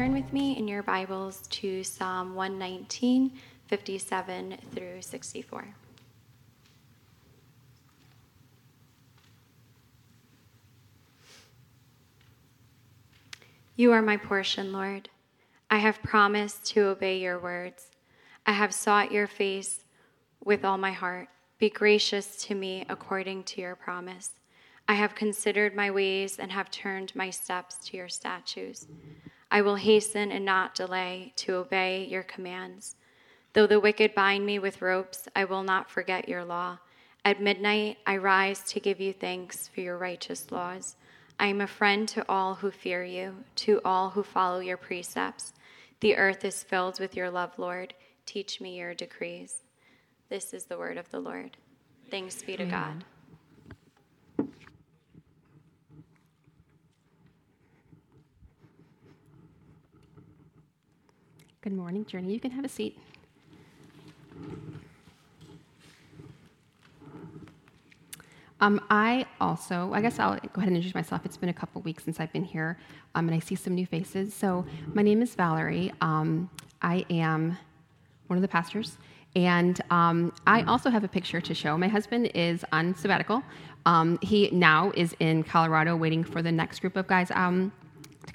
turn with me in your Bibles to Psalm 119, 57 through 64. You are my portion, Lord. I have promised to obey your words. I have sought your face with all my heart. Be gracious to me according to your promise. I have considered my ways and have turned my steps to your statutes. I will hasten and not delay to obey your commands. Though the wicked bind me with ropes, I will not forget your law. At midnight, I rise to give you thanks for your righteous laws. I am a friend to all who fear you, to all who follow your precepts. The earth is filled with your love, Lord. Teach me your decrees. This is the word of the Lord. Thanks be to God. Good morning, Journey. You can have a seat. Um, I also, I guess I'll go ahead and introduce myself. It's been a couple weeks since I've been here, um, and I see some new faces. So, my name is Valerie. Um, I am one of the pastors, and um, I also have a picture to show. My husband is on sabbatical. Um, he now is in Colorado waiting for the next group of guys um,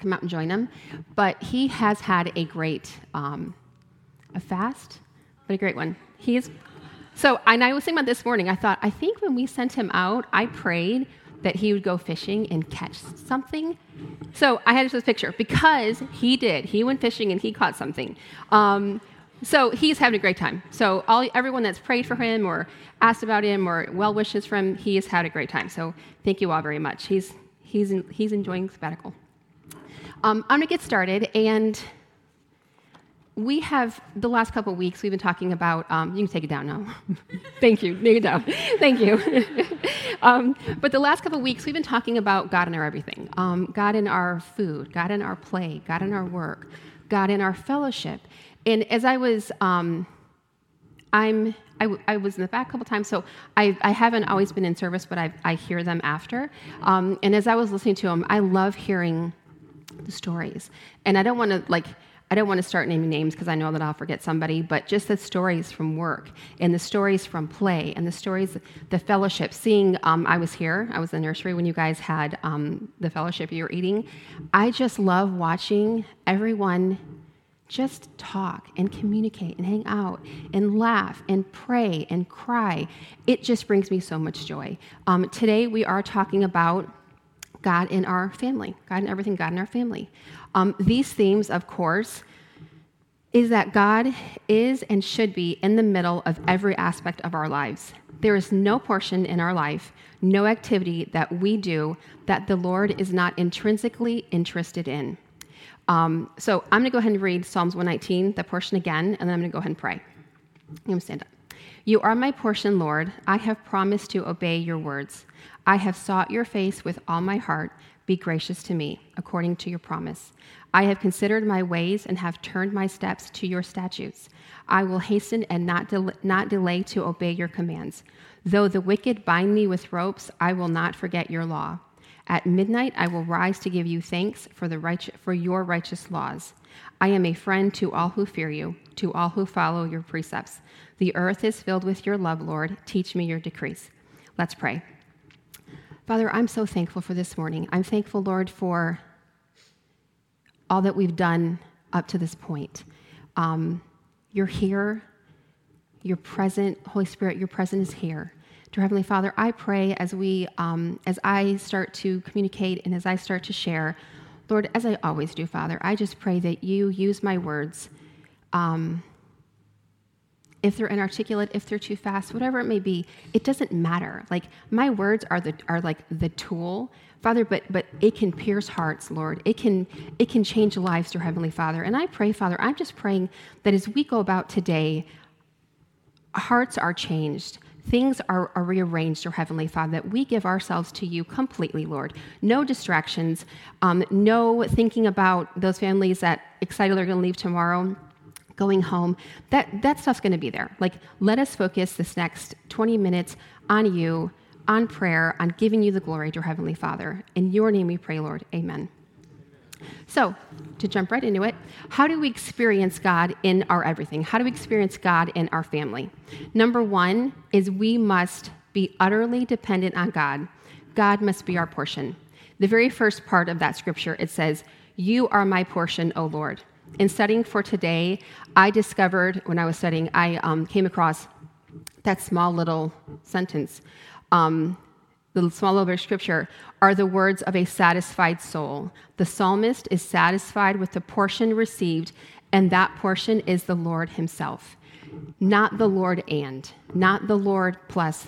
come out and join him. But he has had a great, um, a fast, but a great one. He's so, and I was thinking about this morning, I thought, I think when we sent him out, I prayed that he would go fishing and catch something. So I had this picture because he did. He went fishing and he caught something. Um, so he's having a great time. So all, everyone that's prayed for him or asked about him or well wishes from him, he has had a great time. So thank you all very much. He's, he's, he's enjoying sabbatical. Um, I'm going to get started and we have the last couple of weeks we've been talking about um, you can take it down now. Thank you take it down. Thank you. Um, but the last couple of weeks we've been talking about god in our everything. Um, god in our food god in our play god in our work god in our fellowship. And as i was um, i'm I, w- I was in the back a couple times so I, I haven't always been in service but I, I hear them after. Um, and as i was listening to them i love hearing the stories and i don't want to like I don't want to start naming names because I know that I'll forget somebody, but just the stories from work and the stories from play and the stories, the fellowship. Seeing, um, I was here, I was in the nursery when you guys had um, the fellowship you were eating. I just love watching everyone just talk and communicate and hang out and laugh and pray and cry. It just brings me so much joy. Um, today we are talking about God in our family, God in everything, God in our family. Um, these themes, of course, is that God is and should be in the middle of every aspect of our lives. There is no portion in our life, no activity that we do that the Lord is not intrinsically interested in. Um, so I'm going to go ahead and read Psalms 119, the portion again, and then I'm going to go ahead and pray. I'm going to stand up. You are my portion, Lord. I have promised to obey your words. I have sought your face with all my heart. Be gracious to me, according to your promise. I have considered my ways and have turned my steps to your statutes. I will hasten and not, del- not delay to obey your commands. Though the wicked bind me with ropes, I will not forget your law. At midnight, I will rise to give you thanks for, the right- for your righteous laws. I am a friend to all who fear you, to all who follow your precepts. The earth is filled with your love, Lord. Teach me your decrees. Let's pray. Father, I'm so thankful for this morning. I'm thankful, Lord, for all that we've done up to this point. Um, you're here, you're present. Holy Spirit, your presence is here. Dear Heavenly Father, I pray as we, um, as I start to communicate and as I start to share, Lord, as I always do, Father, I just pray that you use my words. Um, if they're inarticulate, if they're too fast, whatever it may be, it doesn't matter. Like my words are the are like the tool, Father, but but it can pierce hearts, Lord. It can it can change lives, dear Heavenly Father. And I pray, Father, I'm just praying that as we go about today, hearts are changed. Things are, are rearranged, dear Heavenly Father, that we give ourselves to you completely, Lord. No distractions, um, no thinking about those families that excited they're going to leave tomorrow going home, that, that stuff's going to be there. Like, let us focus this next 20 minutes on you, on prayer, on giving you the glory, dear Heavenly Father. In your name we pray, Lord. Amen. So, to jump right into it, how do we experience God in our everything? How do we experience God in our family? Number one is we must be utterly dependent on God. God must be our portion. The very first part of that scripture, it says, You are my portion, O Lord. In studying for today, I discovered when I was studying, I um, came across that small little sentence. Um, the small little bit of scripture are the words of a satisfied soul. The psalmist is satisfied with the portion received, and that portion is the Lord Himself. Not the Lord and, not the Lord plus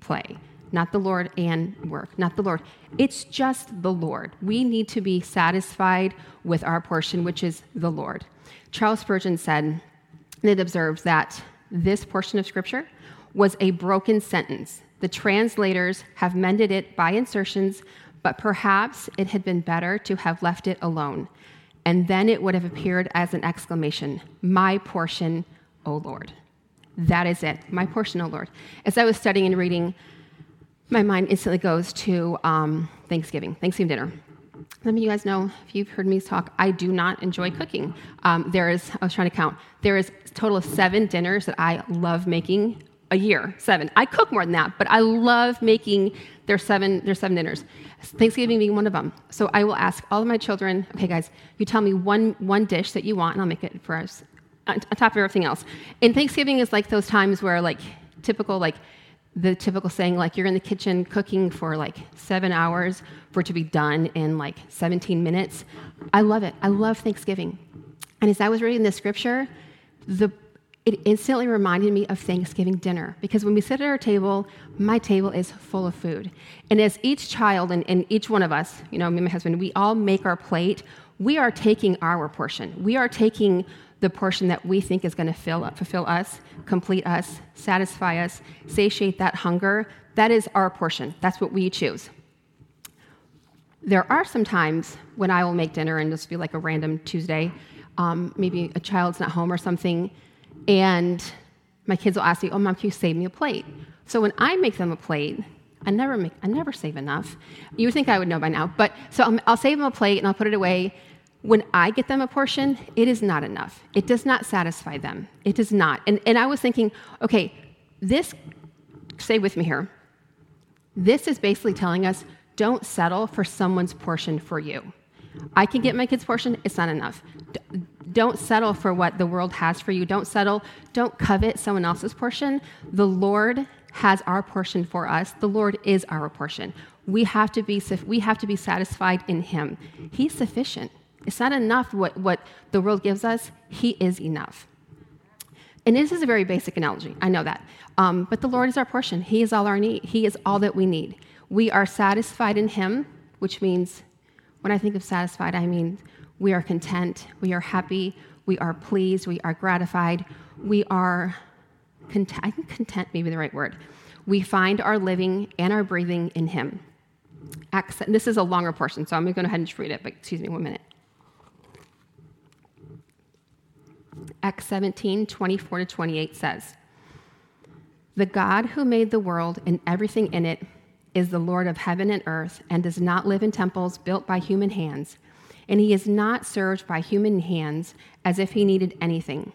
play, not the Lord and work, not the Lord. It's just the Lord. We need to be satisfied with our portion, which is the Lord. Charles Spurgeon said, and it observes that this portion of Scripture was a broken sentence. The translators have mended it by insertions, but perhaps it had been better to have left it alone. And then it would have appeared as an exclamation My portion, O Lord. That is it, my portion, O Lord. As I was studying and reading, my mind instantly goes to um, Thanksgiving, Thanksgiving dinner. Some of you guys know, if you've heard me talk, I do not enjoy cooking. Um, there is, I was trying to count, there is a total of seven dinners that I love making a year, seven. I cook more than that, but I love making their seven, their seven dinners. Thanksgiving being one of them. So I will ask all of my children, okay, guys, you tell me one, one dish that you want, and I'll make it for us on top of everything else. And Thanksgiving is like those times where, like, typical, like, the typical saying, like, you're in the kitchen cooking for like seven hours for it to be done in like 17 minutes. I love it. I love Thanksgiving. And as I was reading the scripture, the it instantly reminded me of Thanksgiving dinner because when we sit at our table, my table is full of food. And as each child and, and, each one of us, you know, me and my husband, we all make our plate, we are taking our portion. We are taking the portion that we think is going to fill, fulfill us, complete us, satisfy us, satiate that hunger. That is our portion. That's what we choose. There are some times when I will make dinner and just be like a random Tuesday, um, maybe a child's not home or something, and my kids will ask me, "Oh, mom, can you save me a plate?" So when I make them a plate, I never make, I never save enough. You would think I would know by now, but so I'll, I'll save them a plate and I'll put it away, when I get them a portion, it is not enough. It does not satisfy them. It does not. And, and I was thinking, okay, this, stay with me here. This is basically telling us don't settle for someone's portion for you. I can get my kid's portion, it's not enough. D- don't settle for what the world has for you. Don't settle, don't covet someone else's portion. The Lord has our portion for us. The Lord is our portion. We have to be, we have to be satisfied in Him. He's sufficient. It's not enough what, what the world gives us, He is enough. And this is a very basic analogy, I know that. Um, but the Lord is our portion, He is all our need, He is all that we need. We are satisfied in Him, which means, when I think of satisfied, I mean we are content, we are happy, we are pleased, we are gratified, we are content. I think content may be the right word. We find our living and our breathing in Him. This is a longer portion, so I'm going to go ahead and just read it, but excuse me one minute. Acts 17, 24 to 28 says, The God who made the world and everything in it is the Lord of heaven and earth and does not live in temples built by human hands. And he is not served by human hands as if he needed anything.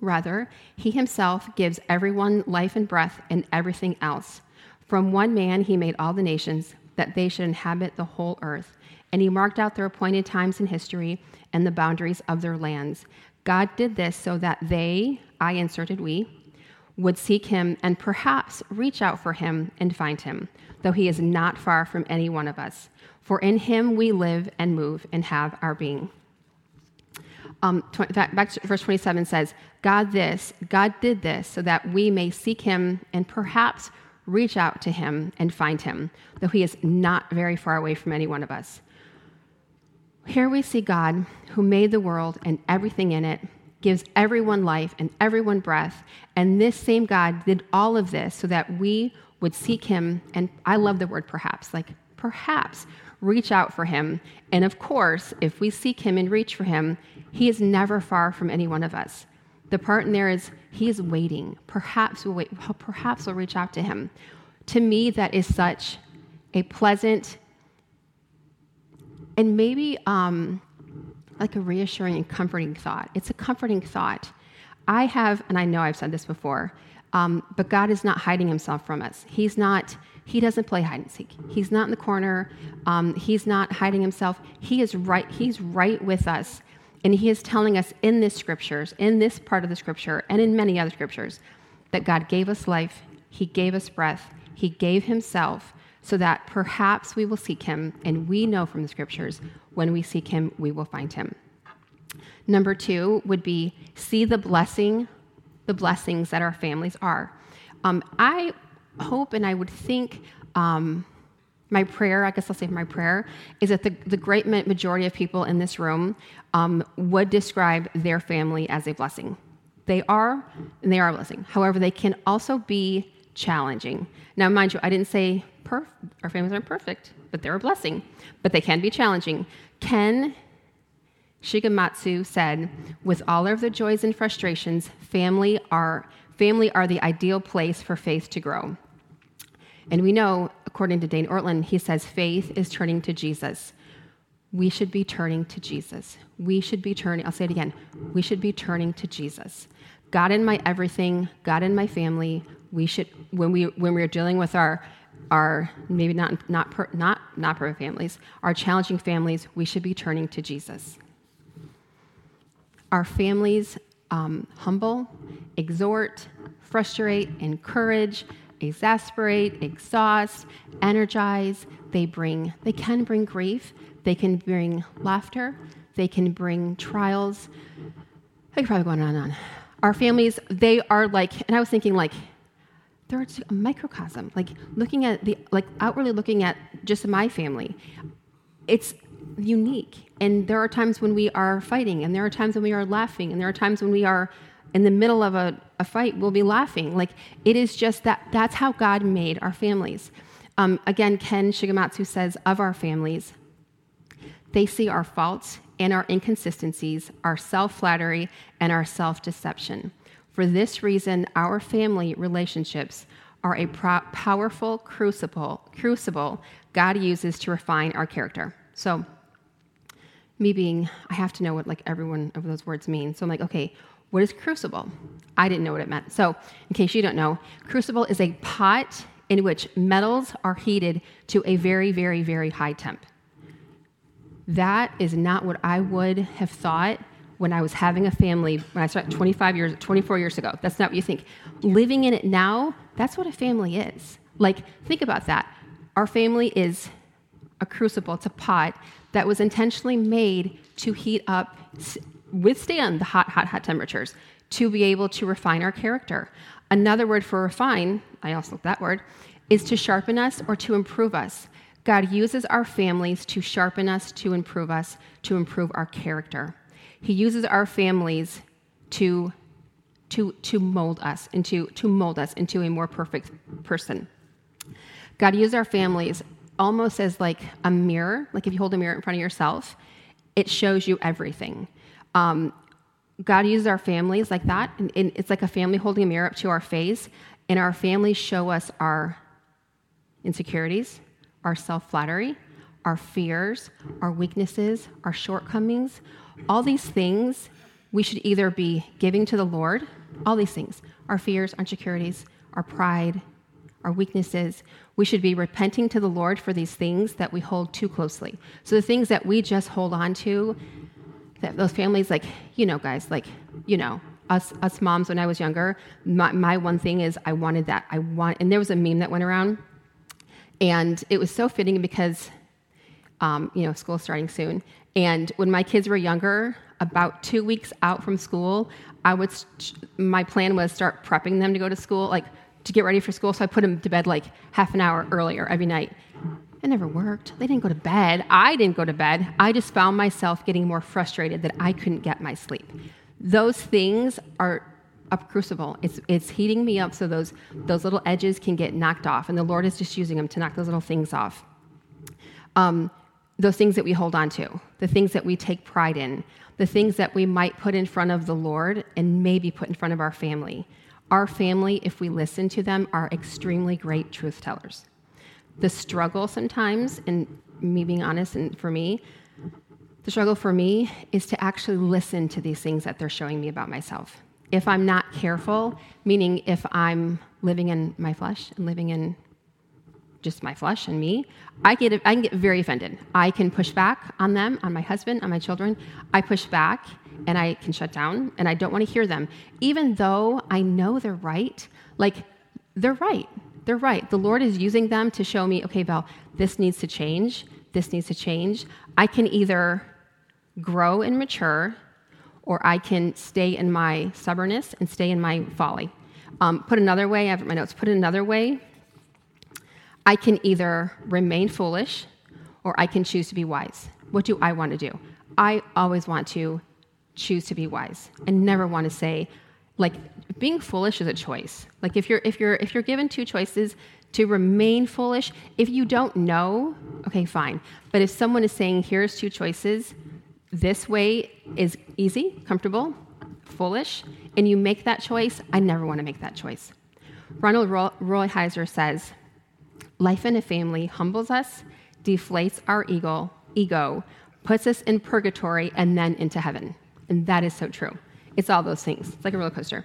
Rather, he himself gives everyone life and breath and everything else. From one man he made all the nations, that they should inhabit the whole earth. And he marked out their appointed times in history and the boundaries of their lands. God did this so that they, I inserted we, would seek him and perhaps reach out for him and find him, though he is not far from any one of us. For in him we live and move and have our being. Um, back to verse 27 says, God this, God did this so that we may seek him and perhaps reach out to him and find him, though he is not very far away from any one of us. Here we see God, who made the world and everything in it, gives everyone life and everyone breath. And this same God did all of this so that we would seek him. And I love the word perhaps, like perhaps reach out for him. And of course, if we seek him and reach for him, he is never far from any one of us. The part in there is he is waiting. Perhaps we'll wait, perhaps we'll reach out to him. To me, that is such a pleasant and maybe um, like a reassuring and comforting thought. It's a comforting thought. I have, and I know I've said this before, um, but God is not hiding himself from us. He's not, he doesn't play hide and seek. He's not in the corner. Um, he's not hiding himself. He is right, he's right with us. And he is telling us in this scriptures, in this part of the scripture, and in many other scriptures, that God gave us life, he gave us breath, he gave himself so that perhaps we will seek him. And we know from the scriptures, when we seek him, we will find him. Number two would be see the blessing, the blessings that our families are. Um, I hope and I would think um, my prayer, I guess I'll say my prayer, is that the, the great majority of people in this room um, would describe their family as a blessing. They are, and they are a blessing. However, they can also be challenging. Now, mind you, I didn't say perf- our families aren't perfect, but they're a blessing. But they can be challenging. Ken Shigematsu said, with all of the joys and frustrations, family are, family are the ideal place for faith to grow. And we know, according to Dane Ortlund, he says faith is turning to Jesus. We should be turning to Jesus. We should be turning, I'll say it again, we should be turning to Jesus. God in my everything, God in my family, we should, when, we, when we're dealing with our our maybe not not per, not not perfect families, our challenging families, we should be turning to Jesus. Our families um, humble, exhort, frustrate, encourage, exasperate, exhaust, energize. They bring they can bring grief. They can bring laughter. They can bring trials. I could probably go on and on. Our families, they are like, and I was thinking like they're a microcosm like looking at the like outwardly looking at just my family. It's unique and there are times when we are fighting and there are times when we are laughing and there are times when we are in the middle of a, a fight we'll be laughing. Like it is just that that's how god made our families. Um, again ken shigematsu says of our families they see our faults and our inconsistencies our self-flattery and our self-deception for this reason, our family relationships are a pro- powerful crucible, crucible God uses to refine our character. So, me being, I have to know what like every one of those words mean. So I'm like, okay, what is crucible? I didn't know what it meant. So, in case you don't know, crucible is a pot in which metals are heated to a very, very, very high temp. That is not what I would have thought when I was having a family when I started 25 years, 24 years ago. That's not what you think. Living in it now, that's what a family is. Like, think about that. Our family is a crucible, it's a pot that was intentionally made to heat up, withstand the hot, hot, hot temperatures, to be able to refine our character. Another word for refine, I also looked that word, is to sharpen us or to improve us. God uses our families to sharpen us, to improve us, to improve our character. He uses our families to, to, to mold us into to mold us into a more perfect person. God uses our families almost as like a mirror. Like if you hold a mirror in front of yourself, it shows you everything. Um, God uses our families like that, and, and it's like a family holding a mirror up to our face, and our families show us our insecurities, our self flattery, our fears, our weaknesses, our shortcomings, all these things we should either be giving to the Lord, all these things, our fears, our insecurities, our pride, our weaknesses. We should be repenting to the Lord for these things that we hold too closely. So the things that we just hold on to, that those families, like, you know, guys, like, you know, us, us moms when I was younger, my, my one thing is I wanted that. I want, and there was a meme that went around, and it was so fitting because, um, you know, school starting soon, and when my kids were younger, about two weeks out from school, I would. My plan was start prepping them to go to school, like to get ready for school. So I put them to bed like half an hour earlier every night. It never worked. They didn't go to bed. I didn't go to bed. I just found myself getting more frustrated that I couldn't get my sleep. Those things are a crucible. It's, it's heating me up so those, those little edges can get knocked off. And the Lord is just using them to knock those little things off. Um, those things that we hold on to, the things that we take pride in, the things that we might put in front of the Lord and maybe put in front of our family. Our family, if we listen to them, are extremely great truth tellers. The struggle sometimes, and me being honest, and for me, The struggle for me is to actually listen to these things that they're showing me about myself. If I'm not careful, meaning if I'm living in my flesh and living in just my flesh and me, I get I can get very offended. I can push back on them, on my husband, on my children. I push back and I can shut down and I don't want to hear them, even though I know they're right. Like they're right. They're right. The Lord is using them to show me, okay, Val, this needs to change. This needs to change. I can either grow and mature, or I can stay in my stubbornness and stay in my folly. Um, put another way, I have my notes. Put another way, I can either remain foolish or I can choose to be wise. What do I want to do? I always want to choose to be wise and never want to say, like, being foolish is a choice. Like, if you're, if you're, if you're given two choices to remain foolish, if you don't know, okay, fine. But if someone is saying, here's two choices, this way is easy, comfortable, foolish, and you make that choice, I never want to make that choice. Ronald Rolheiser says, Life in a family humbles us, deflates our ego, ego, puts us in purgatory, and then into heaven. And that is so true. It's all those things. It's like a roller coaster.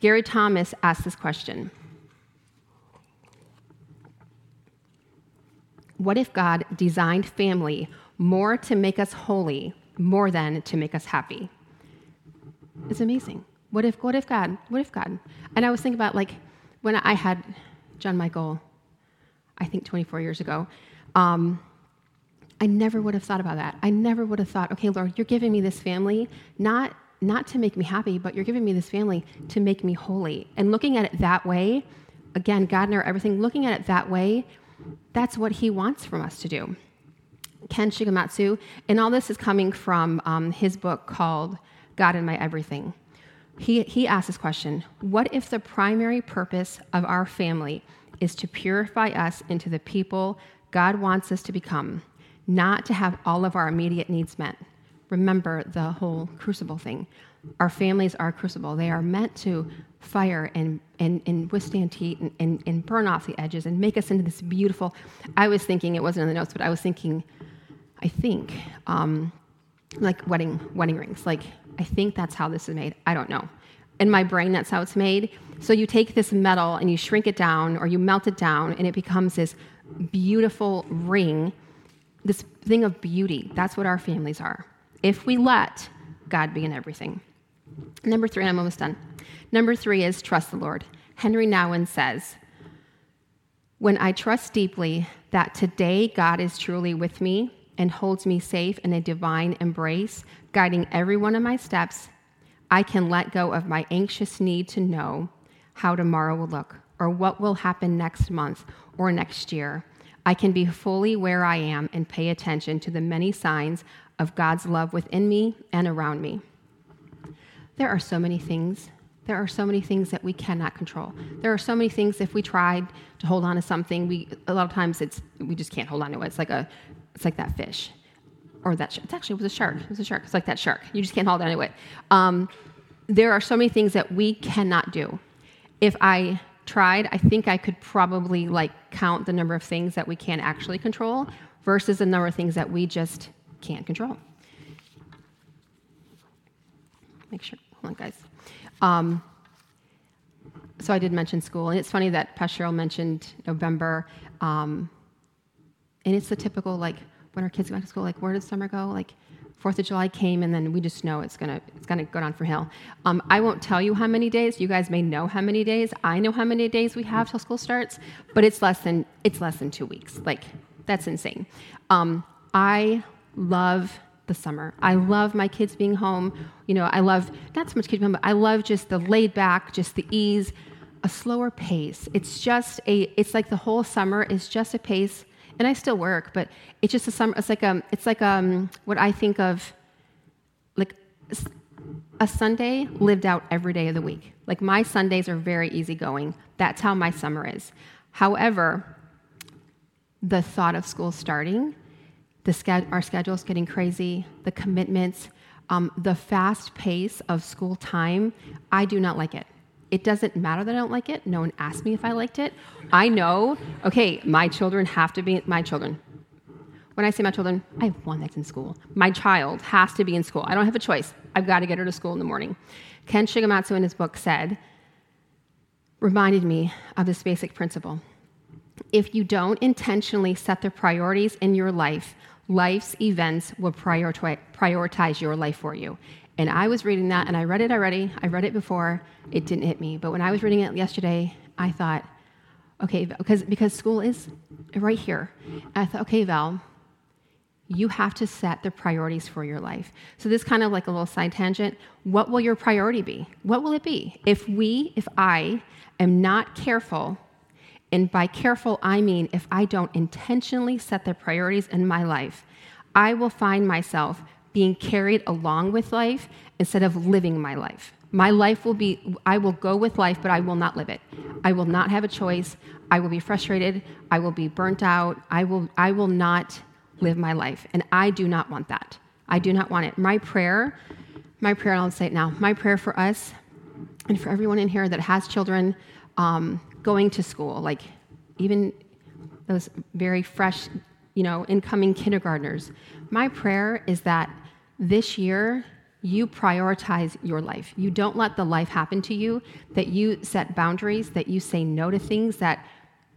Gary Thomas asked this question What if God designed family more to make us holy, more than to make us happy? It's amazing. What if, what if God? What if God? And I was thinking about like when I had John Michael I think 24 years ago. Um, I never would have thought about that. I never would have thought, okay, Lord, you're giving me this family not not to make me happy, but you're giving me this family to make me holy. And looking at it that way, again, God and our everything, looking at it that way, that's what He wants from us to do. Ken Shigematsu, and all this is coming from um, his book called God in My Everything. He, he asked this question What if the primary purpose of our family is to purify us into the people God wants us to become, not to have all of our immediate needs met. Remember the whole crucible thing. Our families are crucible. They are meant to fire and, and, and withstand heat and, and, and burn off the edges and make us into this beautiful. I was thinking, it wasn't in the notes, but I was thinking, I think, um, like wedding, wedding rings. Like, I think that's how this is made. I don't know in my brain, that's how it's made. So you take this metal and you shrink it down or you melt it down, and it becomes this beautiful ring, this thing of beauty. That's what our families are. If we let God be in everything. Number three, I'm almost done. Number three is trust the Lord. Henry Nouwen says, When I trust deeply that today God is truly with me and holds me safe in a divine embrace, guiding every one of my steps, I can let go of my anxious need to know how tomorrow will look or what will happen next month or next year. I can be fully where I am and pay attention to the many signs of God's love within me and around me. There are so many things. There are so many things that we cannot control. There are so many things if we tried to hold on to something, we a lot of times it's we just can't hold on to it. It's like a it's like that fish or that it's actually it was a shark. It was a shark. It's like that shark. You just can't hold on to it. Um, there are so many things that we cannot do. If I tried, I think I could probably like count the number of things that we can actually control versus the number of things that we just can't control. Make sure. Hold on, guys. Um, so I did mention school, and it's funny that Pastor Cheryl mentioned November, um, and it's the typical like when our kids go back to school, like, where does summer go? Like, Fourth of July came, and then we just know it's gonna it's gonna go down for hill. Um, I won't tell you how many days. You guys may know how many days. I know how many days we have till school starts, but it's less than it's less than two weeks. Like that's insane. Um, I love the summer. I love my kids being home. You know, I love not so much kids being home, but I love just the laid back, just the ease, a slower pace. It's just a. It's like the whole summer is just a pace and I still work, but it's just a summer. It's like um, it's like um, what I think of, like a Sunday lived out every day of the week. Like my Sundays are very easygoing. That's how my summer is. However, the thought of school starting, the sched- our schedule's getting crazy, the commitments, um, the fast pace of school time, I do not like it. It doesn't matter that I don't like it. No one asked me if I liked it. I know, okay, my children have to be my children. When I say my children, I have one that's in school. My child has to be in school. I don't have a choice. I've got to get her to school in the morning. Ken Shigematsu in his book said, reminded me of this basic principle. If you don't intentionally set the priorities in your life, life's events will prioritize your life for you. And I was reading that, and I read it already. I read it before. It didn't hit me. But when I was reading it yesterday, I thought, okay, because, because school is right here. I thought, okay, Val, you have to set the priorities for your life. So this kind of like a little side tangent. What will your priority be? What will it be? If we, if I am not careful, and by careful I mean if I don't intentionally set the priorities in my life, I will find myself being carried along with life instead of living my life. My life will be, I will go with life, but I will not live it. I will not have a choice. I will be frustrated. I will be burnt out. I will, I will not live my life. And I do not want that. I do not want it. My prayer, my prayer, I'll say it now, my prayer for us and for everyone in here that has children um, going to school, like even those very fresh, you know, incoming kindergartners, my prayer is that this year, you prioritize your life. You don't let the life happen to you, that you set boundaries, that you say no to things that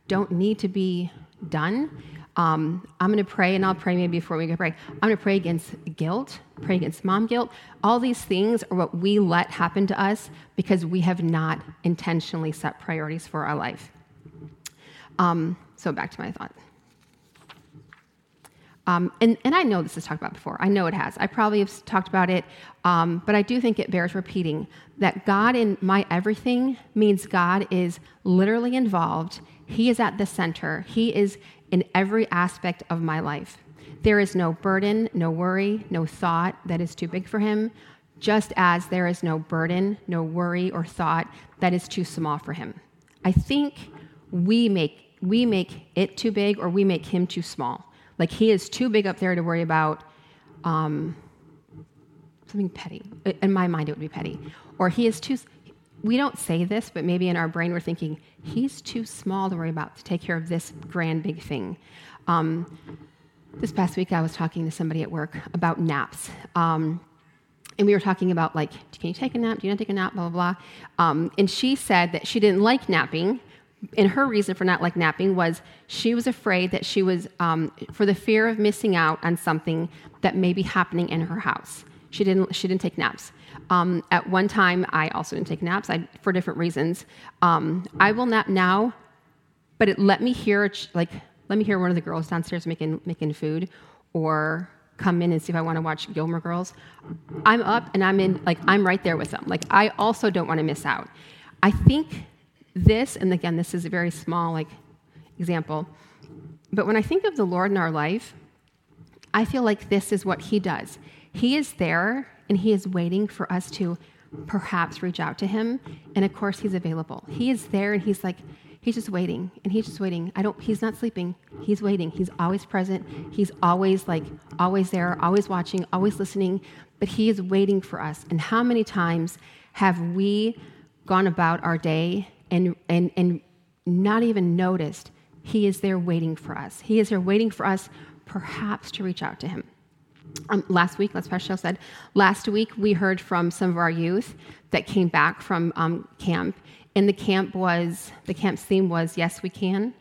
don't need to be done. Um, I'm going to pray, and I'll pray maybe before we get pray. I'm going to pray against guilt, pray against mom guilt. All these things are what we let happen to us because we have not intentionally set priorities for our life. Um, so back to my thought. Um, and, and I know this is talked about before. I know it has. I probably have talked about it, um, but I do think it bears repeating that God in my everything means God is literally involved. He is at the center, He is in every aspect of my life. There is no burden, no worry, no thought that is too big for Him, just as there is no burden, no worry, or thought that is too small for Him. I think we make, we make it too big or we make Him too small. Like he is too big up there to worry about um, something petty. In my mind, it would be petty. Or he is too, we don't say this, but maybe in our brain we're thinking, he's too small to worry about to take care of this grand big thing. Um, this past week, I was talking to somebody at work about naps. Um, and we were talking about, like, can you take a nap? Do you not take a nap? Blah, blah, blah. Um, and she said that she didn't like napping and her reason for not like napping was she was afraid that she was um, for the fear of missing out on something that may be happening in her house. She didn't she didn't take naps. Um, at one time i also didn't take naps I, for different reasons. Um, i will nap now but it let me hear like let me hear one of the girls downstairs making making food or come in and see if i want to watch gilmore girls. I'm up and i'm in like i'm right there with them. Like i also don't want to miss out. I think this, and again, this is a very small like example, but when I think of the Lord in our life, I feel like this is what He does. He is there and He is waiting for us to perhaps reach out to Him. And of course, He's available. He is there and He's like, He's just waiting and He's just waiting. I don't, He's not sleeping. He's waiting. He's always present. He's always like, always there, always watching, always listening. But He is waiting for us. And how many times have we gone about our day and, and, and not even noticed, He is there waiting for us. He is there waiting for us, perhaps, to reach out to Him. Um, last week, as Pastor said, last week we heard from some of our youth that came back from um, camp, and the camp was the camp's theme was "Yes, we can."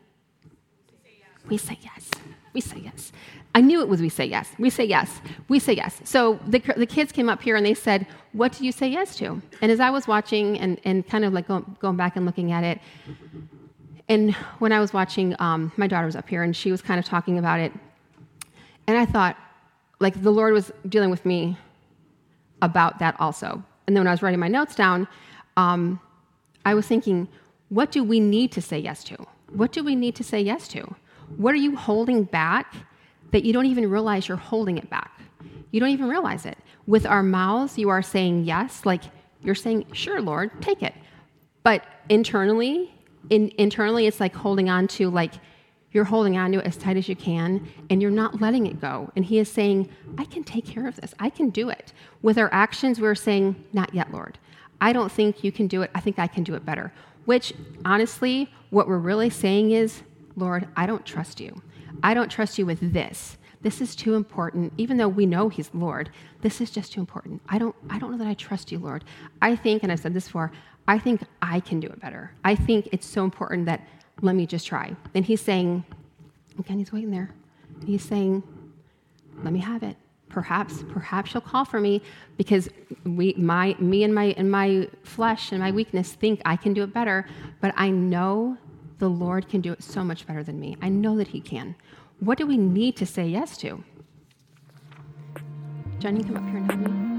We say yes. We say yes. I knew it was we say yes. We say yes. We say yes. So the, the kids came up here and they said, What do you say yes to? And as I was watching and, and kind of like going, going back and looking at it, and when I was watching, um, my daughter was up here and she was kind of talking about it. And I thought, like, the Lord was dealing with me about that also. And then when I was writing my notes down, um, I was thinking, what do we need to say yes to? What do we need to say yes to? What are you holding back that you don't even realize you're holding it back. You don't even realize it. With our mouths, you are saying yes, like you're saying, sure, Lord, take it. But internally, in, internally, it's like holding on to, like, you're holding on to it as tight as you can and you're not letting it go. And He is saying, I can take care of this. I can do it. With our actions, we're saying, Not yet, Lord. I don't think you can do it. I think I can do it better. Which, honestly, what we're really saying is, Lord, I don't trust you. I don't trust you with this. This is too important, even though we know He's Lord. This is just too important. I don't, I don't know that I trust you, Lord. I think, and I've said this before, I think I can do it better. I think it's so important that let me just try. Then He's saying, again, He's waiting there. He's saying, let me have it. Perhaps, perhaps you'll call for me because we, my, me and my, and my flesh and my weakness think I can do it better, but I know the Lord can do it so much better than me. I know that He can. What do we need to say yes to? Johnny, come up here and help me.